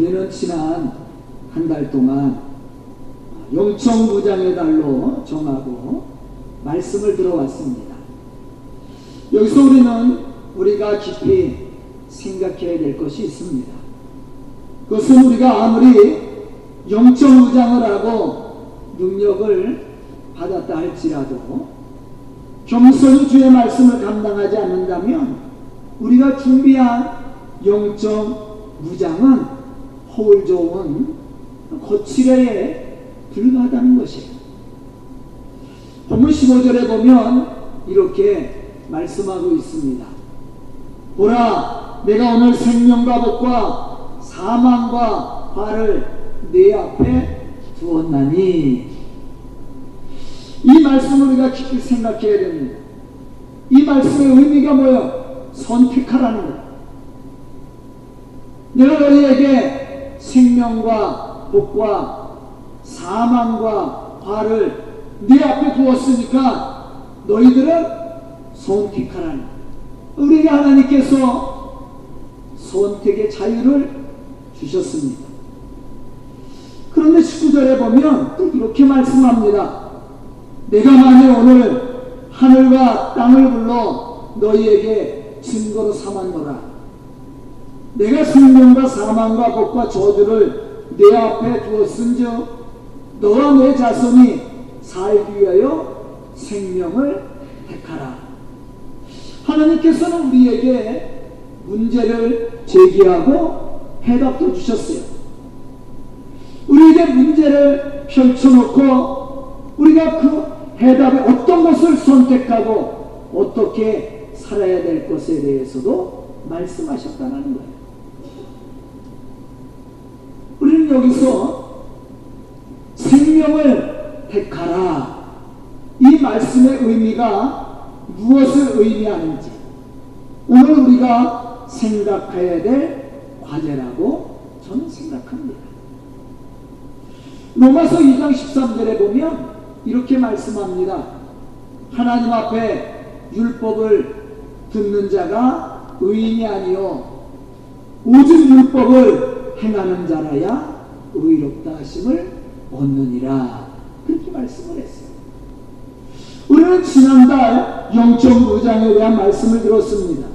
우리는 지난 한 달 동안 영청부장의 달로 정하고 말씀을 들어왔습니다. 여기서 우리는 우리가 깊이 생각해야 될 것이 있습니다. 그것은 우리가 아무리 영청부장을 하고 능력을 받았다 할지라도 겸손히 주의 말씀을 감당하지 않는다면 우리가 준비한 영적 무장은 허울 좋은 거칠에 불과하다는 것이에요. 본문 15절에 보면 이렇게 말씀하고 있습니다. 보라, 내가 오늘 생명과 복과 사망과 화를 내 앞에 두었나니 이 말씀을 우리가 깊이 생각해야 됩니다. 이 말씀의 의미가 뭐예요? 선택하라는 거예요. 내가 너희에게 생명과 복과 사망과 화를 네 앞에 두었으니까 너희들은 선택하라는 거예요. 우리에게 하나님께서 선택의 자유를 주셨습니다. 그런데 19절에 보면 또 이렇게 말씀합니다. 내가 만일 오늘 하늘과 땅을 불러 너희에게 증거로 삼았노라. 내가 생명과 사망과 복과 저주를 내 앞에 두었은즉 너와 내 자손이 살기 위하여 생명을 택하라. 하나님께서는 우리에게 문제를 제기하고 해답도 주셨어요. 우리에게 문제를 펼쳐놓고 우리가 그 해답에 어떤 것을 선택하고 어떻게 살아야 될 것에 대해서도 말씀하셨다는 거예요. 우리는 여기서 생명을 택하라. 이 말씀의 의미가 무엇을 의미하는지 오늘 우리가 생각해야 될 과제라고 저는 생각합니다. 로마서 2장 13절에 보면 이렇게 말씀합니다. 하나님 앞에 율법을 듣는 자가 의인이 아니요 오직 율법을 행하는 자라야 의롭다 하심을 얻느니라 그렇게 말씀을 했어요. 우리는 지난달 영적무장에 대한 말씀을 들었습니다.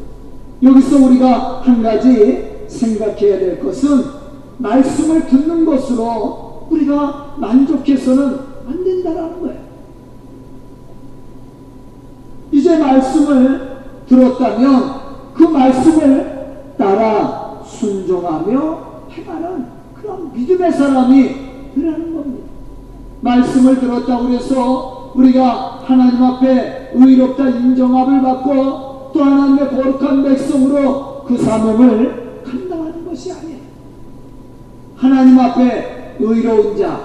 여기서 우리가 한 가지 생각해야 될 것은 말씀을 듣는 것으로 우리가 만족해서는 안 된다라는 거예요. 이제 말씀을 들었다면 그 말씀을 따라 순종하며 행하는 그런 믿음의 사람이 되라는 겁니다. 말씀을 들었다고 해서 우리가 하나님 앞에 의롭다 인정함을 받고 또 하나님의 거룩한 백성으로 그 사명을 감당하는 것이 아니에요. 하나님 앞에 의로운 자,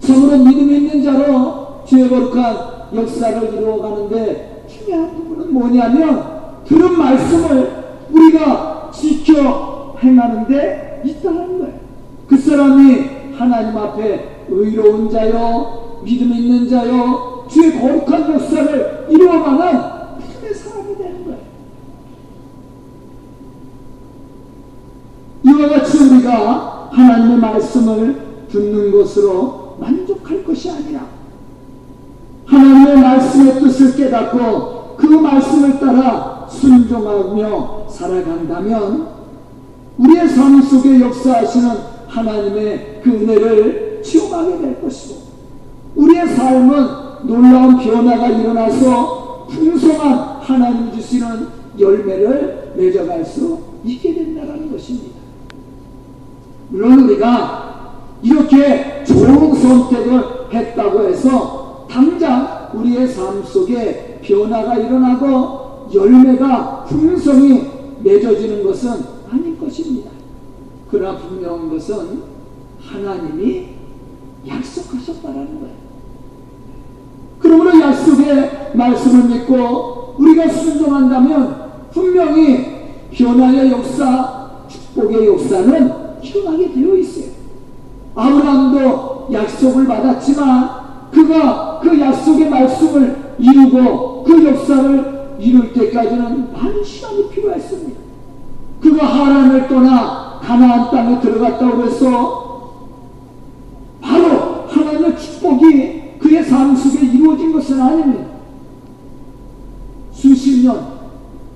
참으로 믿음 있는 자로 주의 거룩한 역사를 이루어가는데 중요한 부분은 뭐냐면 들은 말씀을 우리가 지켜 행하는데 있다는 거예요. 그 사람이 하나님 앞에 의로운 자요, 믿음 있는 자요, 주의 거룩한 역사를 이루어가는 믿음의 사람이 되는 거예요. 이와 같이 우리가 하나님의 말씀을 듣는 것으로 만족할 것이 아니라 하나님의 말씀의 뜻을 깨닫고 그 말씀을 따라 순종하며 살아간다면 우리의 삶 속에 역사하시는 하나님의 그 은혜를 체험하게 될 것이고 우리의 삶은 놀라운 변화가 일어나서 풍성한 하나님 주시는 열매를 맺어갈 수 있게 된다는 것입니다. 물론 우리가 이렇게 좋은 선택을 했다고 해서 당장 우리의 삶 속에 변화가 일어나고 열매가 풍성히 맺어지는 것은 것입니다. 그러나 분명한 것은 하나님이 약속하셨다라는 거예요. 그러므로 약속의 말씀을 믿고 우리가 순종한다면 분명히 변화의 역사, 축복의 역사는 일어나게 되어 있어요. 아브라함도 약속을 받았지만 그가 그 약속의 말씀을 이루고 그 역사를 이룰 때까지는 많은 시간이 필요했습니다. 그가 하란을 떠나 가나안 땅에 들어갔다고 그랬어? 바로 하나님의 축복이 그의 삶 속에 이루어진 것은 아닙니다. 수십 년,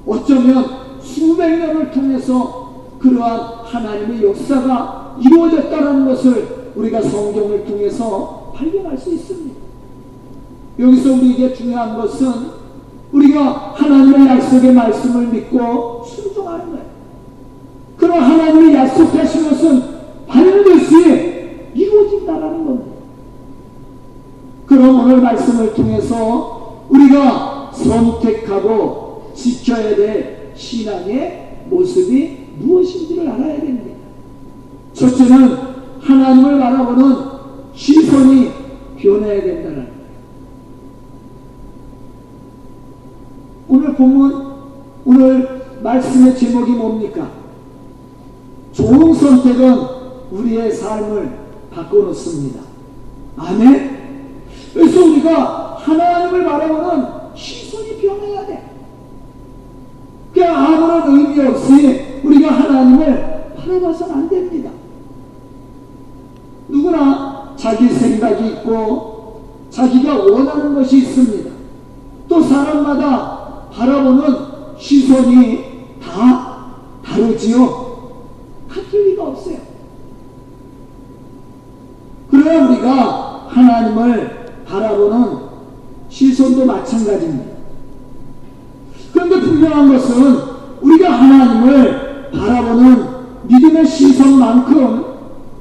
어쩌면 수백 년을 통해서 그러한 하나님의 역사가 이루어졌다는 것을 우리가 성경을 통해서 발견할 수 있습니다. 여기서 우리에게 중요한 것은 우리가 하나님의 약속의 말씀을 믿고 순종하는 거예요. 그럼 하나님이 약속하신 것은 반드시 이루어진다라는 겁니다. 그럼 오늘 말씀을 통해서 우리가 선택하고 지켜야 될 신앙의 모습이 무엇인지를 알아야 됩니다. 첫째는 하나님을 바라보는 시선이 변해야 된다는 거예요. 오늘 본문, 오늘 말씀의 제목이 뭡니까? 좋은 선택은 우리의 삶을 바꿔놓습니다. 아멘? 그래서 우리가 하나님을 바라보는 시선이 변해야 돼. 그냥 아무런 의미 없이 우리가 하나님을 바라봐서는 안 됩니다. 누구나 자기 생각이 있고 자기가 원하는 것이 있습니다. 또 사람마다 바라보는 시선이 다 다르지요. 리가 없어요. 그래야 우리가 하나님을 바라보는 시선도 마찬가지입니다. 그런데 분명한 것은 우리가 하나님을 바라보는 믿음의 시선만큼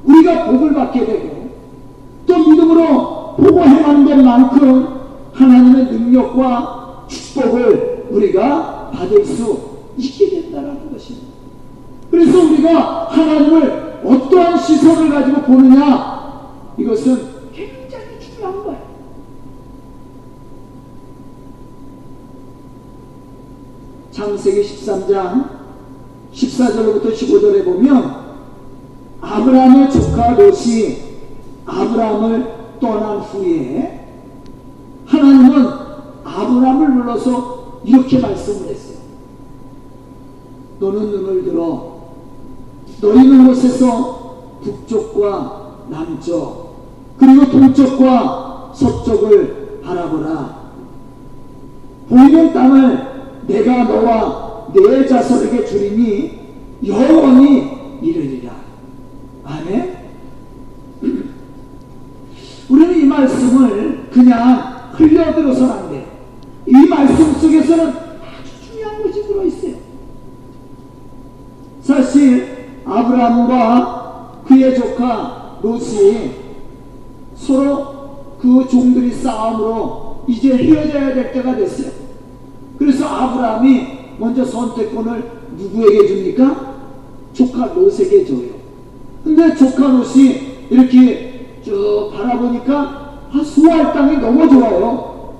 우리가 복을 받게 되고 또 믿음으로 보고 행하는 것만큼 하나님의 능력과 축복을 우리가 받을 수 있게 것입니다. 그래서 우리가 하나님을 어떠한 시선을 가지고 보느냐 이것은 굉장히 중요한 거예요. 창세기 13장 14절부터 15절에 보면 아브라함의 조카 롯이 아브라함을 떠난 후에 하나님은 아브라함을 불러서 이렇게 말씀을 했어요. 너는 눈을 들어 너희 있는 곳에서 북쪽과 남쪽 그리고 동쪽과 서쪽을 바라보라. 보이는 땅을 내가 너와 내 자손에게 주리니 영원히 이르리라. 아멘. 우리는 이 말씀을 그냥 흘려들어서는 안 돼. 이 말씀 속에서는 아주 중요한 것이 들어있어요. 사실 아브라함과 그의 조카 롯이 서로 그 종들이 싸움으로 이제 헤어져야 될 때가 됐어요. 그래서 아브라함이 먼저 선택권을 누구에게 줍니까? 조카 롯에게 줘요. 근데 조카 롯이 이렇게 쭉 바라보니까 아, 수할 땅이 너무 좋아요.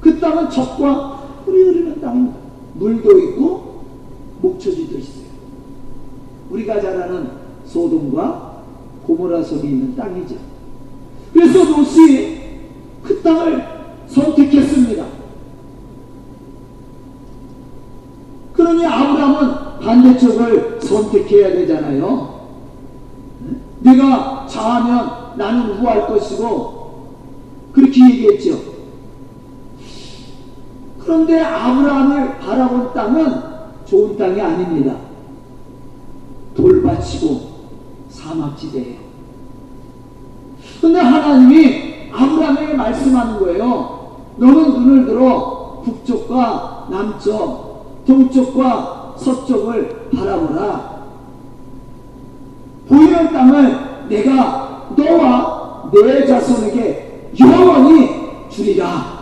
그 땅은 적과 뿌리 흐르는 땅입니다. 물도 있고 목초지도 있어요. 우리가 잘 아는 소돔과 고모라 섬이 있는 땅이죠. 그래서 롯이 그 땅을 선택했습니다. 그러니 아브라함은 반대쪽을 선택해야 되잖아요. 내가 자하면 나는 우할 것이고 그렇게 얘기했죠. 그런데 아브라함을 바라본 땅은 좋은 땅이 아닙니다. 돌밭이고 사막지대예요. 근데 하나님이 아브라함에게 말씀하는 거예요. 너는 눈을 들어 북쪽과 남쪽, 동쪽과 서쪽을 바라보라. 보이는 땅을 내가 너와 내 자손에게 영원히 주리라.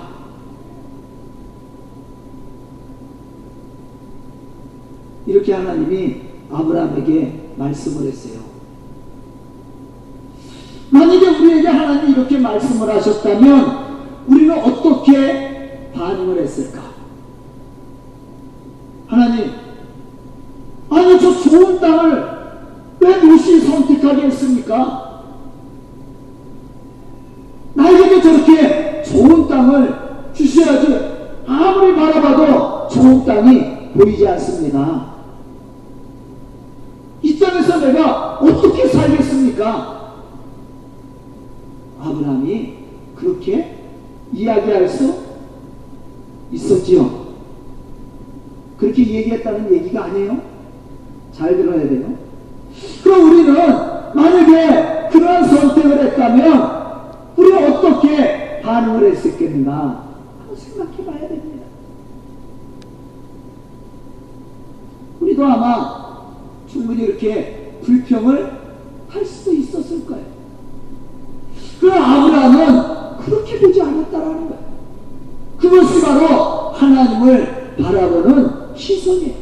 이렇게 하나님이 아브라함에게 말씀을 했어요. 만약에 우리에게 하나님이 이렇게 말씀을 하셨다면 우리는 어떻게 반응을 했을까? 하나님, 아니 저 좋은 땅을 왜 무시 선택하게 했습니까? 나에게도 저렇게 좋은 땅을 주셔야지 아무리 바라봐도 좋은 땅이 보이지 않습니다. 이 땅에서 내가 어떻게 살겠습니까? 아브라함이 그렇게 이야기할 수 있었지요. 그렇게 얘기했다는 얘기가 아니에요. 잘 들어야 돼요. 그럼 우리는 만약에 그러한 선택을 했다면 우리가 어떻게 반응을 했었겠는가 한번 생각해 봐야 됩니다. 우리도 아마 충분히 이렇게 불평을 할 수도 있었을 거예요. 그러나 아브라함은 그렇게 보지 않았다라는 거예요. 그것이 바로 하나님을 바라보는 시선이에요.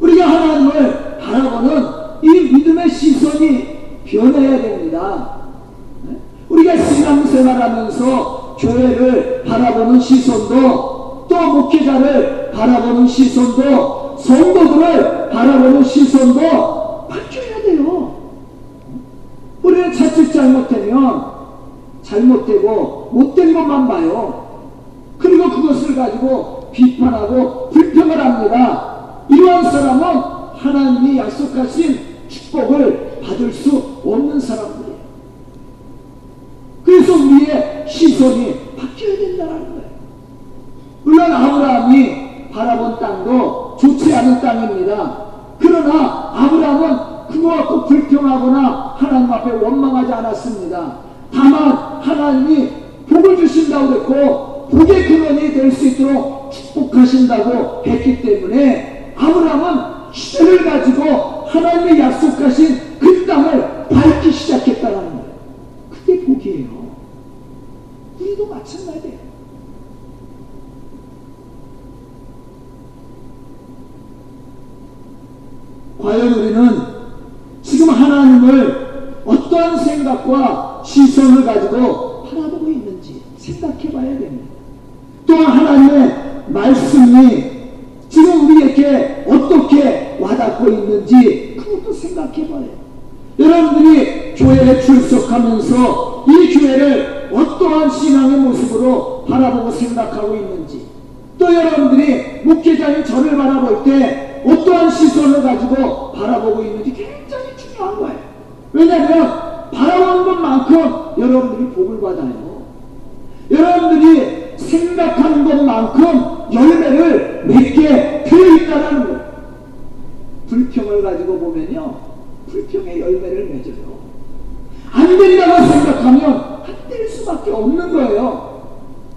우리가 하나님을 바라보는 이 믿음의 시선이 변해야 됩니다. 네? 우리가 신앙생활하면서 교회를 바라보는 시선도 또 목회자를 바라보는 시선도 성도들을 바라보는 시선도 바뀌어야 돼요. 우리는 자칫 잘못되면 잘못되고 못된 것만 봐요. 그리고 그것을 가지고 비판하고 불평을 합니다. 이러한 사람은 하나님이 약속하신 축복을 받을 수 없는 사람들이에요. 그래서 우리의 시선이 바뀌어야 된다는 거예요. 물론 아브라함이 바라본 땅도 좋지 않은 땅입니다. 그러나 아브라함은 그거 갖고 불평하거나 하나님 앞에 원망하지 않았습니다. 다만 하나님이 복을 주신다고 그랬고 복의 근원이 될 수 있도록 축복하신다고 했기 때문에 아브라함은 시대를 가지고 하나님의 약속하신 그 땅을 밟기 시작했다는 거예요. 그게 복이에요. 우리도 마찬가지예요. 과연 우리는 지금 하나님을 어떠한 생각과 시선을 가지고 바라보고 있는지 생각해 봐야 됩니다. 또한 하나님의 말씀이 지금 우리에게 어떻게 와닿고 있는지 그것도 생각해 봐요. 여러분들이 교회에 출석하면서 이 교회를 어떠한 신앙의 모습으로 바라보고 생각하고 있는지 또 여러분들이 목회자인 저를 바라볼 때 어떠한 시선을 가지고 바라보고 있는지 굉장히 중요한 거예요. 왜냐하면 바라보는 것만큼 여러분들이 복을 받아요. 여러분들이 생각하는 것만큼 열매를 맺게 되어 있다는 거예요. 불평을 가지고 보면요. 불평의 열매를 맺어요. 안 된다고 생각하면 안 될 수밖에 없는 거예요.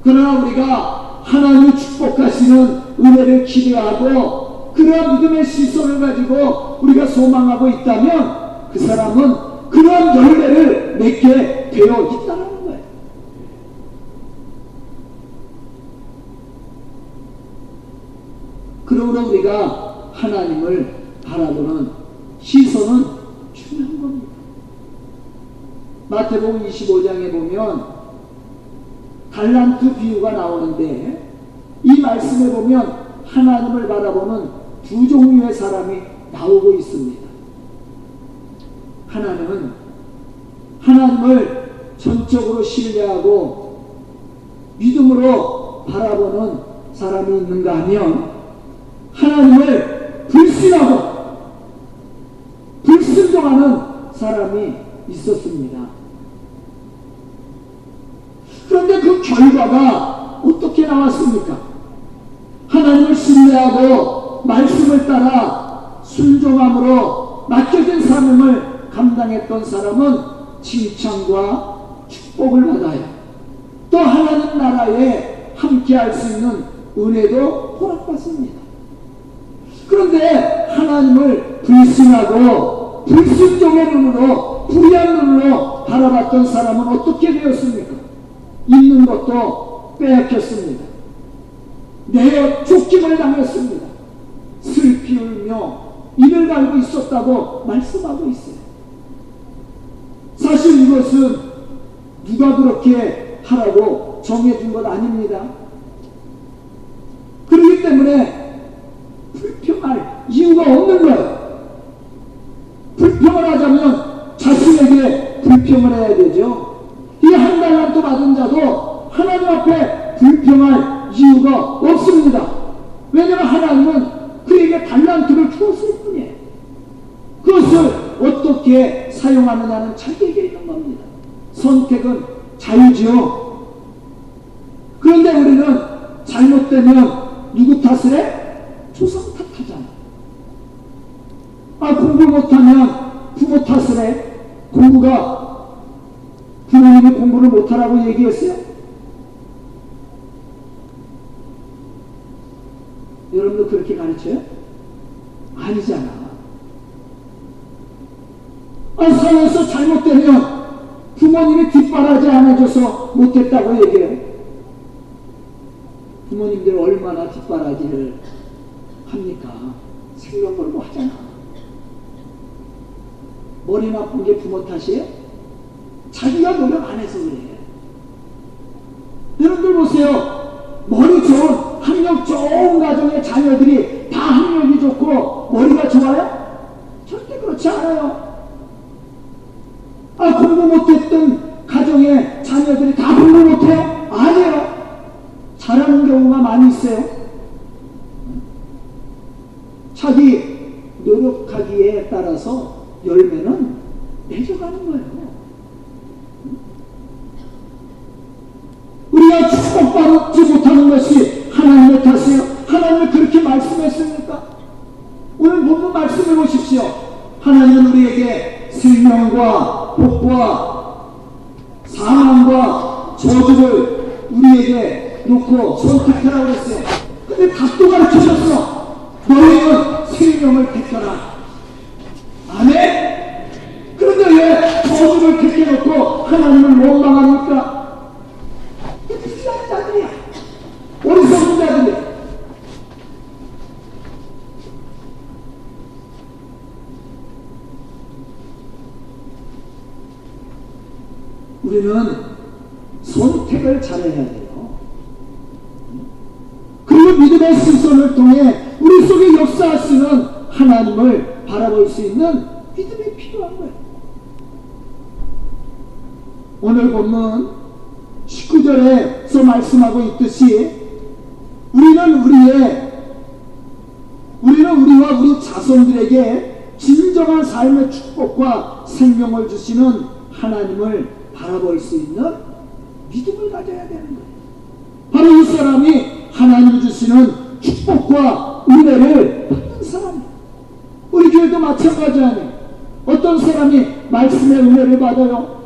그러나 우리가 하나님이 축복하시는 은혜를 기대하고 그러한 믿음의 시선을 가지고 우리가 소망하고 있다면 그 사람은 그러한 열매를 맺게 되어 있다는 거예요. 그러므로 우리가 하나님을 바라보는 시선은 중요한 겁니다. 마태복음 25장에 보면 달란트 비유가 나오는데 이 말씀에 보면 하나님을 바라보는 두 종류의 사람이 나오고 있습니다. 하나님은 하나님을 전적으로 신뢰하고 믿음으로 바라보는 사람이 있는가 하면 하나님을 불신하고 불순종하는 사람이 있었습니다. 그런데 그 결과가 어떻게 나왔습니까? 하나님을 신뢰하고 말씀을 따라 순종함으로 맡겨진 사명을 감당했던 사람은 칭찬과 축복을 받아요. 또 하나님 나라에 함께 할 수 있는 은혜도 허락받습니다. 그런데 하나님을 불신하고 불순종의 눈으로 불의한 눈으로 바라봤던 사람은 어떻게 되었습니까? 있는 것도 빼앗겼습니다. 내어 쫓김을 당했습니다. 슬피 울며 이를 갈고 있었다고 말씀하고 있어요. 사실 이것은 누가 그렇게 하라고 정해준 것 아닙니다. 그렇기 때문에 불평할 이유가 없는 거예요. 불평을 하자면 자신에게 불평을 해야 되죠. 이 한 달란트 받은 자도 하나님 앞에 불평할 이유가 없습니다. 왜냐하면 하나님은 그에게 달란트를 주었을 뿐이에요. 그것을 어떻게 사용하느냐는 자기에게 있는 겁니다. 선택은 자유지요. 그런데 우리는 잘못되면 누구 탓을 해? 조상 탓하잖아. 아, 공부 못하면 부모 탓을 해. 공부가 부모님이 공부를 못하라고 얘기했어요? 여러분도 그렇게 가르쳐요? 아니잖아. 아, 사회에서 잘못되면 부모님이 뒷바라지 안 해줘서 못했다고 얘기해요. 부모님들 얼마나 뒷바라지를 합니까? 생명 걸고 하잖아. 머리 나쁜 게 부모 탓이에요? 자기가 노력 안 해서 그래. 여러분들 보세요. 머리 좋은, 학력 좋은 가정의 자녀들이 좋고 머리가 좋아요? 절대 그렇지 않아요. 아, 공부 못했던 가정의 자녀들이 다 공부 못해요? 아니에요. 잘하는 경우가 많이 있어요. 자기 노력하기에 따라서 열매는 거예요. 우리가 축복받지 못하는 것이 하나님의 탓이에요. 하나님이 그렇게 말씀했습니까? 오늘 본문 말씀해 보십시오. 하나님은 우리에게 생명과 복과 사망과 저주를 우리에게 놓고 선택하라고 그랬어요. 근데 답도 가르쳐 줬어. 너희는 생명을 택하라. 아멘? 그런데 왜 저주를 택해놓고 하나님을 원망합니까? 불쌍한 자들이야. 어리석은 자들이야. 우리는 선택을 잘해야 돼요. 그리고 믿음의 신선을 통해 우리 속에 역사하시는 하나님을 바라볼 수 있는 믿음이 필요한 거예요. 오늘 본문 19절에서 말씀하고 있듯이 우리는 우리의 우리는 우리와 우리 자손들에게 진정한 삶의 축복과 생명을 주시는 하나님을 바라볼 수 있는 믿음을 가져야 되는 거예요. 바로 이 사람이 하나님이 주시는 축복과 은혜를 받는 사람. 우리 교회도 마찬가지 아니에요. 어떤 사람이 말씀의 은혜를 받아요?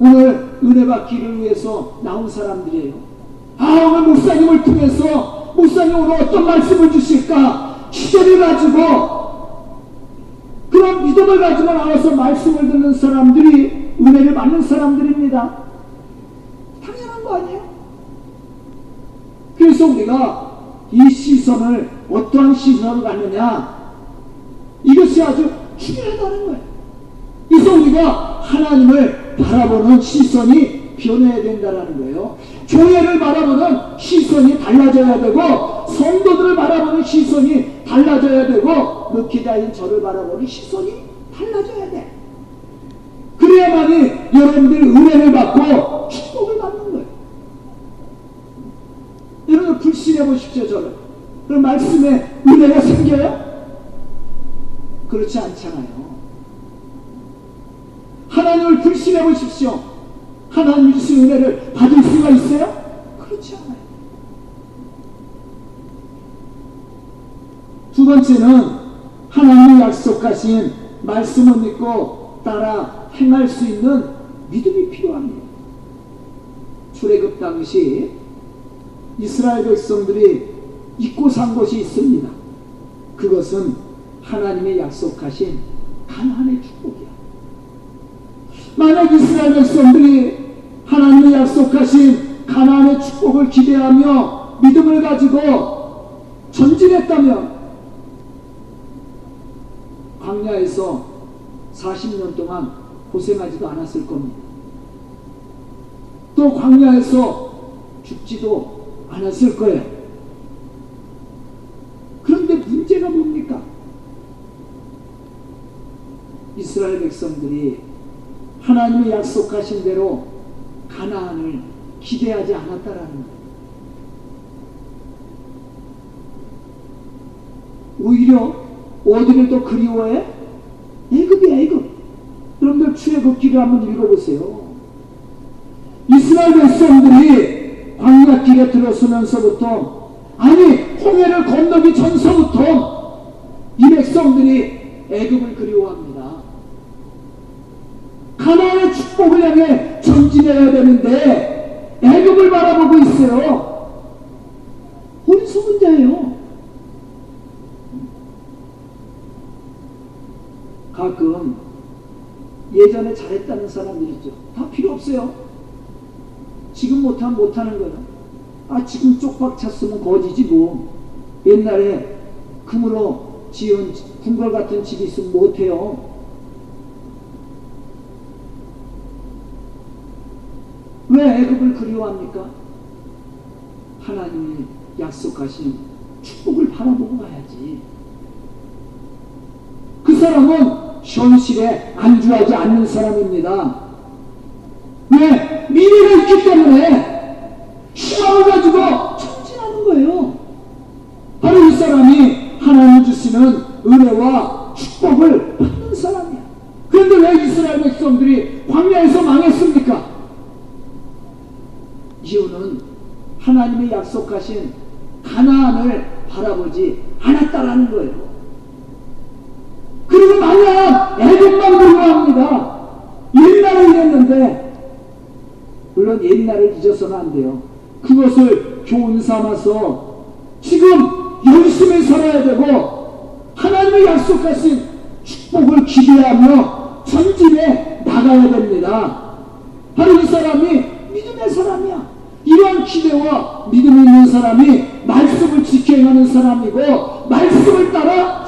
오늘 은혜 받기를 위해서 나온 사람들이에요. 아, 오늘 목사님을 통해서 목사님 오늘 어떤 말씀을 주실까? 기대를 가지고 그런 믿음을 가지고 나와서 말씀을 듣는 사람들이 은혜를 받는 사람들입니다. 당연한 거 아니에요? 그래서 우리가 이 시선을 어떠한 시선을 갖느냐 이것이 아주 중요하다는 거예요. 그래서 우리가 하나님을 바라보는 시선이 변해야 된다는 거예요. 교회를 바라보는 시선이 달라져야 되고 성도들을 바라보는 시선이 달라져야 되고 묵히다인 저를 바라보는 시선이 달라져야 돼. 그래야만이 여러분들 은혜를 받고 축복을 받는 거예요. 여러분 불신해 보십시오 저를. 그럼 말씀에 은혜가 생겨요? 그렇지 않잖아요. 하나님을 불신해 보십시오. 하나님 주신 은혜를 받을 수가 있어요? 그렇지 않아요. 두 번째는 하나님이 약속하신 말씀을 믿고 따라 행할 수 있는 믿음이 필요합니다. 출애굽 당시 이스라엘 백성들이 잊고 산 곳이 있습니다. 그것은 하나님의 약속하신 가나안의 축복이야. 만약 이스라엘 백성들이 하나님의 약속하신 가나안의 축복을 기대하며 믿음을 가지고 전진했다면 광야에서 40년 동안 고생하지도 않았을 겁니다. 또 광야에서 죽지도 않았을 거예요. 그런데 문제가 뭡니까? 이스라엘 백성들이 하나님이 약속하신 대로 가나안을 기대하지 않았다라는 거예요. 오히려 어디를 더 그리워해? 애굽이야 애굽. 여러분들 출애굽기를 한번 읽어보세요. 이스라엘 백성들이 광야길에 들어서면서부터 아니 홍해를 건너기 전서부터 이 백성들이 애굽을 그리워합니다. 가나안의 축복을 향해 전진해야 되는데 애굽을 바라보고 있어요. 어리석은 자예요. 가끔 예전에 잘했다는 사람들 있죠. 다 필요 없어요. 지금 못하면 못하는 거야. 아 지금 쪽박 찼으면 거지지 뭐. 옛날에 금으로 지은 궁궐 같은 집이 있으면 못해요. 왜 애굽을 그리워합니까? 하나님이 약속하신 축복을 바라보고 가야지. 그 사람은 현실에 안주하지 않는 사람입니다. 왜? 미래가 있기 때문에 희망을 가지고 전진하는 거예요. 바로 이 사람이 하나님 주시는 은혜와 축복을 받는 사람이야. 그런데 왜 이스라엘 백성들이 광야에서 망했습니까? 이유는 하나님의 약속하신 가나안을 바라보지 않았다라는 거예요. 그리고 만약 애국만 불구합니다. 옛날에 이랬는데 물론 옛날을 잊어서는 안 돼요. 그것을 교훈 삼아서 지금 열심히 살아야 되고 하나님의 약속하신 축복을 기대하며 전진해 나가야 됩니다. 바로 이 사람이 믿음의 사람이야. 이러한 기대와 믿음 있는 사람이 말씀을 지켜 하는 사람이고 말씀을 따라.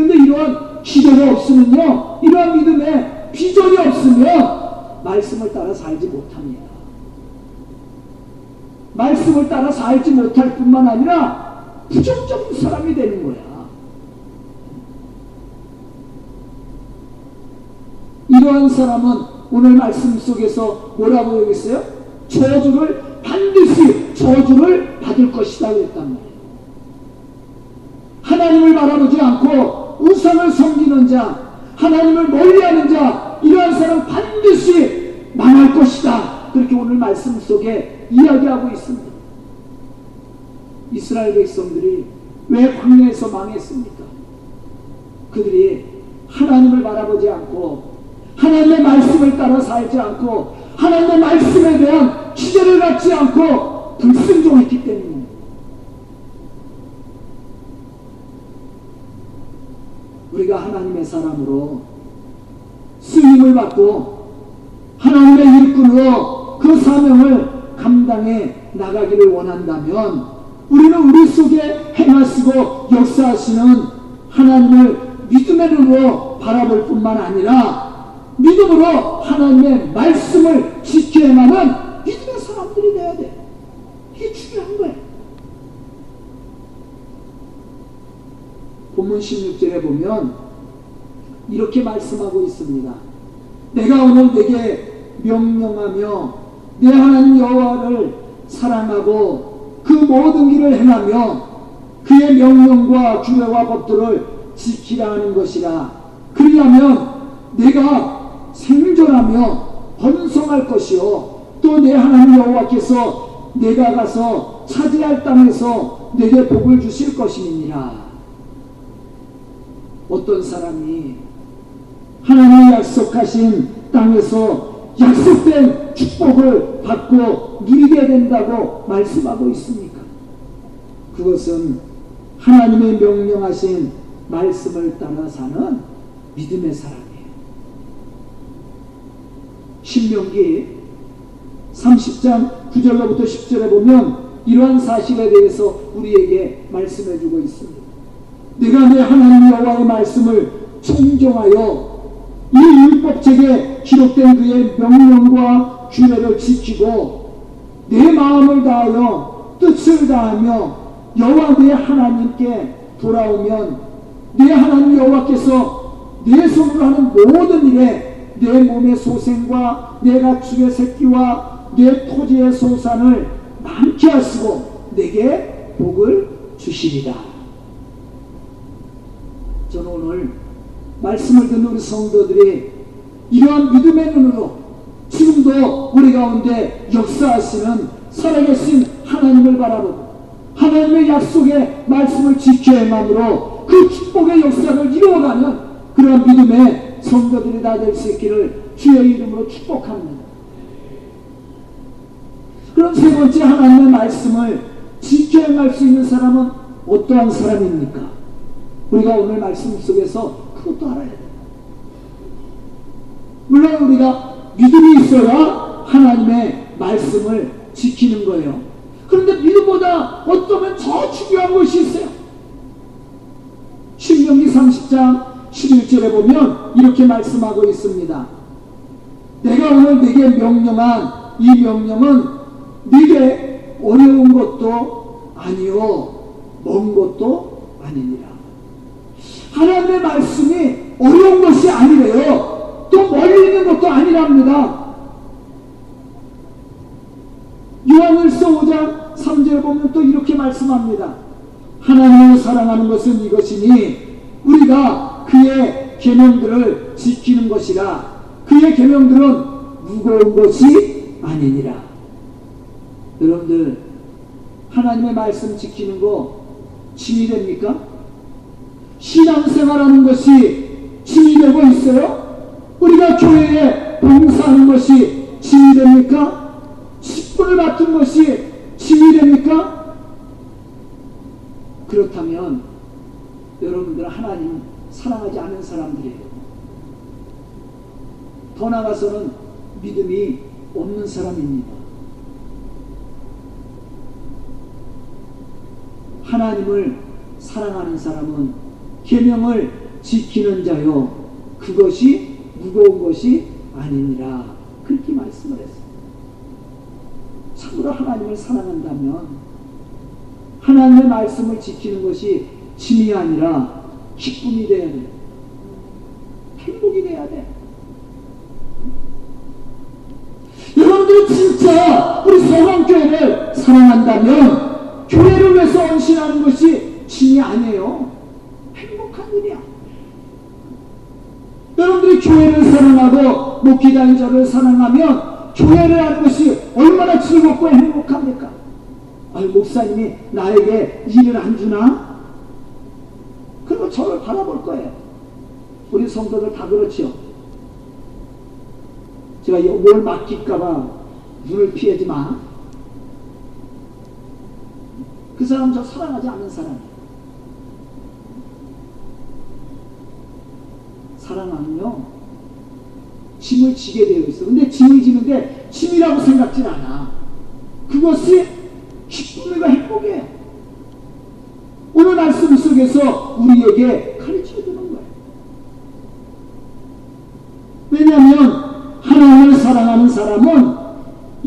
그런데 이러한 기대가 없으면요. 이러한 믿음에 비전이 없으면 말씀을 따라 살지 못합니다. 말씀을 따라 살지 못할 뿐만 아니라 부정적인 사람이 되는 거야. 이러한 사람은 오늘 말씀 속에서 뭐라고 여겼어요? 저주를 반드시 저주를 받을 것이다 그랬단 말이에요. 하나님을 바라보지 않고 우상을 섬기는 자, 하나님을 멀리하는 자, 이러한 사람 반드시 망할 것이다. 그렇게 오늘 말씀 속에 이야기하고 있습니다. 이스라엘 백성들이 왜 광야에서 망했습니까? 그들이 하나님을 바라보지 않고 하나님의 말씀을 따라 살지 않고 하나님의 말씀에 대한 기대를 갖지 않고 불순종했기 때문입니다. 우리가 하나님의 사람으로 쓰임을 받고 하나님의 일꾼으로 그 사명을 감당해 나가기를 원한다면 우리는 우리 속에 행하시고 역사하시는 하나님을 믿음의 눈으로 바라볼 뿐만 아니라 믿음으로 하나님의 말씀을 지켜야만은 믿음의 사람들이 돼야 돼. 이게 중요한 거야. 본문 16절에 보면 이렇게 말씀하고 있습니다. 내가 오늘 내게 명령하며 내 하나님 여호와를 사랑하고 그 모든 길을 행하며 그의 명령과 규례와 법도를 지키라 하는 것이라. 그리하면 내가 생존하며 번성할 것이요 또 내 하나님 여호와께서 내가 가서 차지할 땅에서 내게 복을 주실 것이니라. 어떤 사람이 하나님이 약속하신 땅에서 약속된 축복을 받고 누리게 된다고 말씀하고 있습니까? 그것은 하나님의 명령하신 말씀을 따라 사는 믿음의 사람이에요. 신명기 30장 9절로부터 10절에 보면 이러한 사실에 대해서 우리에게 말씀해 주고 있습니다. 내가 내 하나님 여호와의 말씀을 청정하여 이 율법책에 기록된 그의 명령과 규례를 지키고 내 마음을 다하여 뜻을 다하며 여호와 내 하나님께 돌아오면 내 하나님 여호와께서 내 손으로 하는 모든 일에 내 몸의 소생과 내 가축의 새끼와 내 토지의 소산을 많게 하시고 내게 복을 주시리라. 저는 오늘 말씀을 듣는 우리 성도들이 이러한 믿음의 눈으로 지금도 우리 가운데 역사하시는 살아계신 하나님을 바라보고 하나님의 약속의 말씀을 지켜야 함으로 그 축복의 역사를 이루어가는 그런 믿음의 성도들이 다 될 수 있기를 주의 이름으로 축복합니다. 그럼 세 번째 하나님의 말씀을 지켜야 할 수 있는 사람은 어떠한 사람입니까? 우리가 오늘 말씀 속에서 그것도 알아야 됩니다. 물론 우리가 믿음이 있어야 하나님의 말씀을 지키는 거예요. 그런데 믿음보다 어쩌면 더 중요한 것이 있어요. 신명기 30장 11절에 보면 이렇게 말씀하고 있습니다. 내가 오늘 네게 명령한 이 명령은 네게 어려운 것도 아니요 먼 것도 아니니라. 하나님의 말씀이 어려운 것이 아니래요. 또 멀리 있는 것도 아니랍니다. 요한일서 5장 3절에 보면 또 이렇게 말씀합니다. 하나님을 사랑하는 것은 이것이니 우리가 그의 계명들을 지키는 것이라 그의 계명들은 무거운 것이 아니니라. 여러분들 하나님의 말씀 지키는 거 짐이 됩니까? 신앙생활하는 것이 짐이 되고 있어요? 우리가 교회에 봉사하는 것이 짐이 됩니까? 식분을 맡은 것이 짐이 됩니까? 그렇다면 여러분들 하나님 사랑하지 않은 사람들이에요. 더 나아가서는 믿음이 없는 사람입니다. 하나님을 사랑하는 사람은 계명을 지키는 자요 그것이 무거운 것이 아니니라 그렇게 말씀을 했어요. 참으로 하나님을 사랑한다면 하나님의 말씀을 지키는 것이 짐이 아니라 기쁨이 돼야 돼. 행복이 돼야 돼. 여러분들 진짜 우리 소강교회를 사랑한다면 교회를 위해서 헌신하는 것이 짐이 아니에요. 일이야. 여러분들이 교회를 사랑하고 목기당 저를 사랑하면 교회를 하는 것이 얼마나 즐겁고 행복합니까? 아유 목사님이 나에게 일을 안 주나? 그리고 저를 바라볼 거예요. 우리 성도들 다 그렇죠. 제가 뭘 맡길까봐 눈을 피하지 마. 그 사람 저 사랑하지 않는 사람이에요. 사랑하면요, 짐을 지게 되어 있어. 근데 짐을 지는데 짐이라고 생각지 않아. 그것이 기쁨과 행복이에요. 오늘 말씀 속에서 우리에게 가르쳐 주는 거예요. 왜냐하면 하나님을 사랑하는 사람은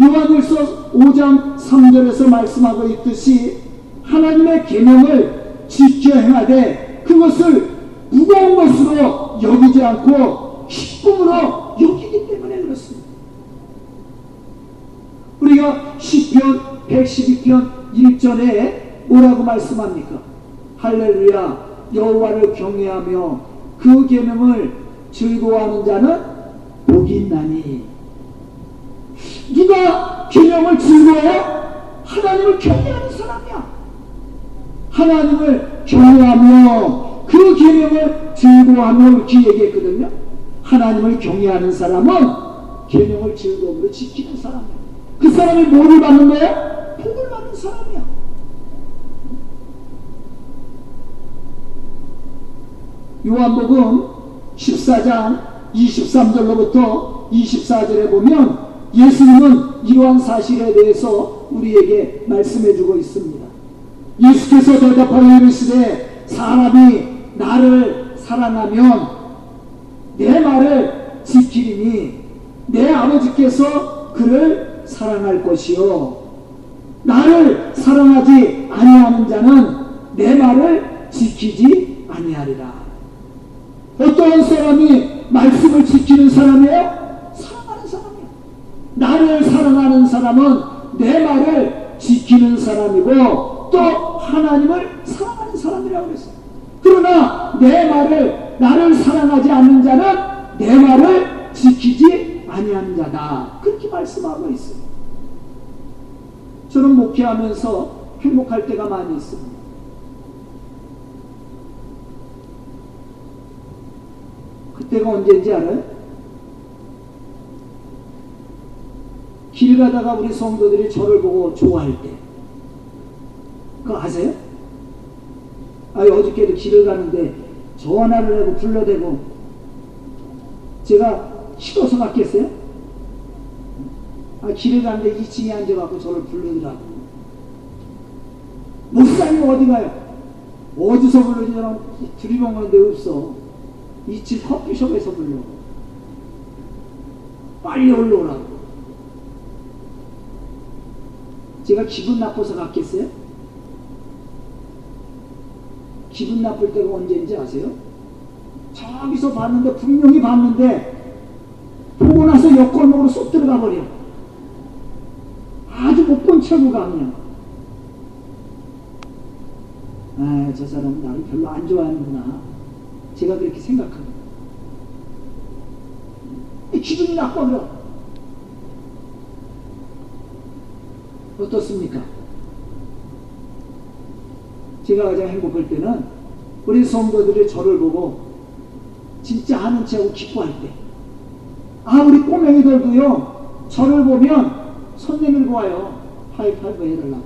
요한일서 5장 3절에서 말씀하고 있듯이 하나님의 계명을 지켜 행하되 그것을 무거운 것으로 여기지 않고 기쁨으로 여기기 때문에 그렇습니다. 우리가 시편 112편 1절에 뭐라고 말씀합니까? 할렐루야 여호와를 경외하며 그 계명을 즐거워하는 자는 복이 있나니 누가 계명을 즐거워해? 하나님을 경외하는 사람이야. 하나님을 경외하며 그 계명을 즐거워하며 이렇게 얘기했거든요. 하나님을 경외하는 사람은 계명을 즐거움으로 지키는 사람이야. 그 사람이 뭐를 받는 거야? 복을 받는 사람이야. 요한복음 14장 23절로부터 24절에 보면 예수님은 이러한 사실에 대해서 우리에게 말씀해 주고 있습니다. 예수께서 대답하여 이르시되 사람이 나를 사랑하면 내 말을 지키리니 내 아버지께서 그를 사랑할 것이요 나를 사랑하지 아니하는 자는 내 말을 지키지 아니하리라. 어떠한 사람이 말씀을 지키는 사람이에요? 사랑하는 사람이에요. 나를 사랑하는 사람은 내 말을 지키는 사람이고 또 하나님을 사랑하는 사람이라고 그랬어요. 그러나 내 말을 나를 사랑하지 않는 자는 내 말을 지키지 아니하는 자다. 그렇게 말씀하고 있습니다. 저는 목회하면서 행복할 때가 많이 있습니다. 그때가 언제인지 알아요? 길 가다가 우리 성도들이 저를 보고 좋아할 때. 그거 아세요? 아, 어저께도 길을 가는데 전화를 하고 불러대고 제가 싫어서 갔겠어요? 아, 길을 가는데 2층에 앉아갖고 저를 부르더라고. 목사님 어디 가요? 어디서 부르지? 저는 두리번 데 없어. 2층 커피숍에서 불러. 빨리 올라오라고. 제가 기분 나빠서 갔겠어요? 기분 나쁠 때가 언제인지 아세요? 저기서 봤는데 분명히 봤는데 보고 나서 옆골목으로 쏙 들어가 버려. 아주 못본 척을 가면 아, 저 사람은 나를 별로 안 좋아하는구나. 제가 그렇게 생각합니다. 기분이 나빠요. 어떻습니까? 제가 가장 행복할 때는 우리 성도들이 저를 보고 진짜 아는 체하고 기뻐할 때. 아, 우리 꼬맹이들도요, 저를 보면 손 내밀고 와요. 하이파이브 해달라고.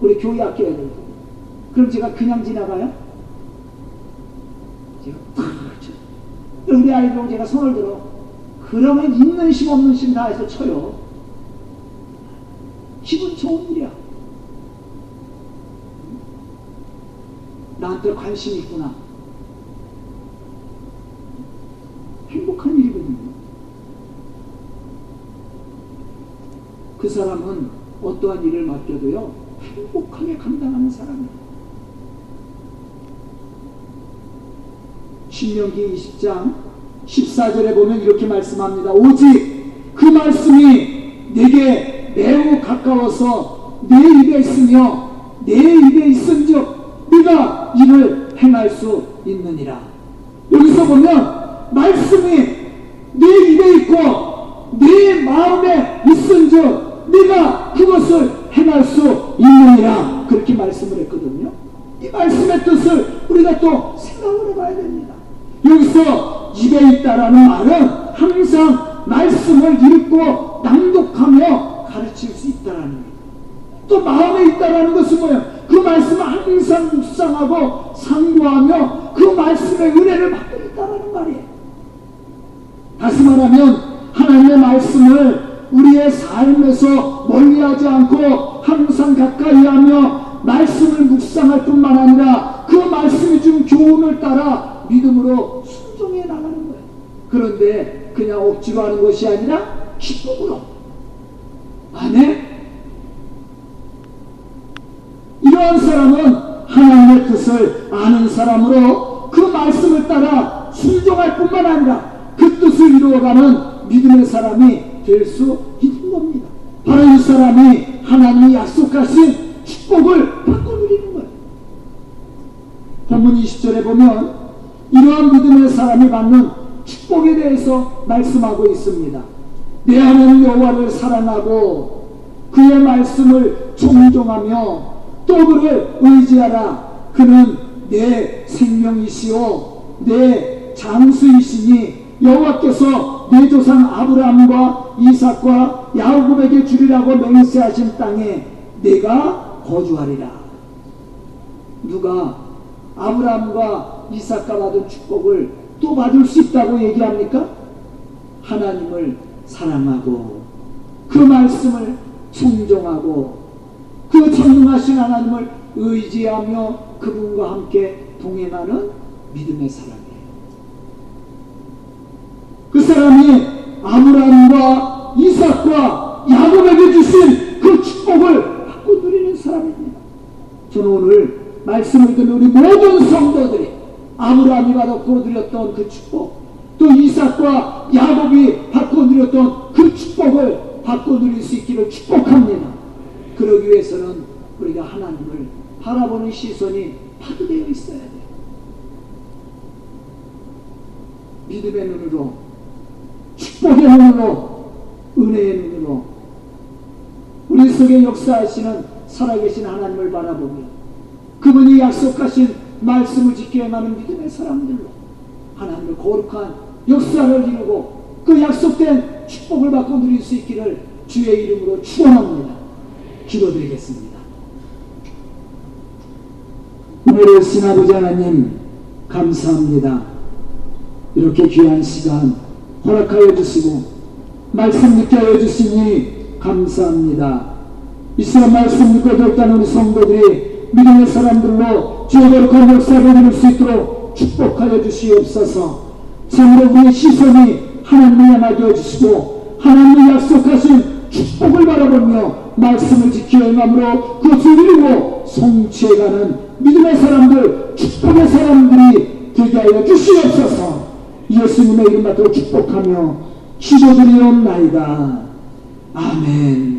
우리 교회 학교 애들도. 그럼 제가 그냥 지나가요? 제가 탁, 우리 아이들 제가 손을 들어. 그러면 있는 심 없는 심 다 해서 쳐요. 기분 좋은 일이야. 나한테 관심 있구나. 행복한 일이거든요. 그 사람은 어떠한 일을 맡겨도요, 행복하게 감당하는 사람이에요. 신명기 20장 14절에 보면 이렇게 말씀합니다. 오직 그 말씀이 내게 매우 가까워서 내 입에 있으며 내 입에 있은 즉 네가 이를 행할 수 있느니라. 여기서 보면 말씀이 내 입에 있고 내 마음에 있은즉 네가 그것을 행할 수 있느니라. 그렇게 말씀을 했거든요. 이 말씀의 뜻을 우리가 또 생각을 해봐야 됩니다. 여기서 입에 있다라는 말은 항상 말씀을 읽고 낭독하며 가르칠 수 있다라는 거예요. 또 마음에 있다라는 것은 뭐예요? 그 말씀을 항상 묵상하고 상고하며 그 말씀의 은혜를 받고 있다라는 말이에요. 다시 말하면 하나님의 말씀을 우리의 삶에서 멀리하지 않고 항상 가까이하며 말씀을 묵상할 뿐만 아니라 그 말씀이 준 교훈을 따라 믿음으로 순종해 나가는 거예요. 그런데 그냥 억지로 하는 것이 아니라 기쁨으로. 아멘? 이러한 사람은 하나님의 뜻을 아는 사람으로 그 말씀을 따라 순종할 뿐만 아니라 그 뜻을 이루어가는 믿음의 사람이 될 수 있는 겁니다. 바로 이 사람이 하나님이 약속하신 축복을 누리는 거예요. 본문 20절에 보면 이러한 믿음의 사람이 받는 축복에 대해서 말씀하고 있습니다. 내 하나님 여호와를 사랑하고 그의 말씀을 존중하며 또 그를 의지하라. 그는 내 생명이시오 내 장수이시니 여호와께서 내 조상 아브라함과 이삭과 야곱에게 주리라고 맹세하신 땅에 내가 거주하리라. 누가 아브라함과 이삭과 받은 축복을 또 받을 수 있다고 얘기합니까? 하나님을 사랑하고 그 말씀을 순종하고 그 전능하신 하나님을 의지하며 그분과 함께 동행하는 믿음의 사람이에요. 그 사람이 아브라함과 이삭과 야곱에게 주신 그 축복을 받고 누리는 사람입니다. 저는 오늘 말씀을 듣는 우리 모든 성도들이 아브라함이 받고 누렸던 그 축복 또 이삭과 야곱이 받고 누렸던 그 축복을 받고 누릴 수 있기를 축복합니다. 그러기 위해서는 우리가 하나님을 바라보는 시선이 파괴되어 있어야 돼요. 믿음의 눈으로 축복의 눈으로 은혜의 눈으로 우리 속에 역사하시는 살아계신 하나님을 바라보며 그분이 약속하신 말씀을 지켜야 하는 믿음의 사람들로 하나님의 거룩한 역사를 이루고 그 약속된 축복을 받고 누릴 수 있기를 주의 이름으로 축원합니다. 기도드리겠습니다. 은혜로우신 아버지 하나님 감사합니다. 이렇게 귀한 시간 허락하여 주시고 말씀 믿게 하여 주시니 감사합니다. 이 시간 말씀 믿고 결단한 우리 성도들이 믿음의 사람들로 주의 거룩한 역사를 이룰 수 있도록 축복하여 주시옵소서 우리의 시선이 하나님을 향하게 해주시고 하나님이 약속하신 축복을 바라보며 말씀을 지키어 행함으로 그것을 이루고 성취해가는 믿음의 사람들 축복의 사람들이 되게 하여 주시옵소서 예수님의 이름 받들어 축복하며 기도드리옵나이다. 아멘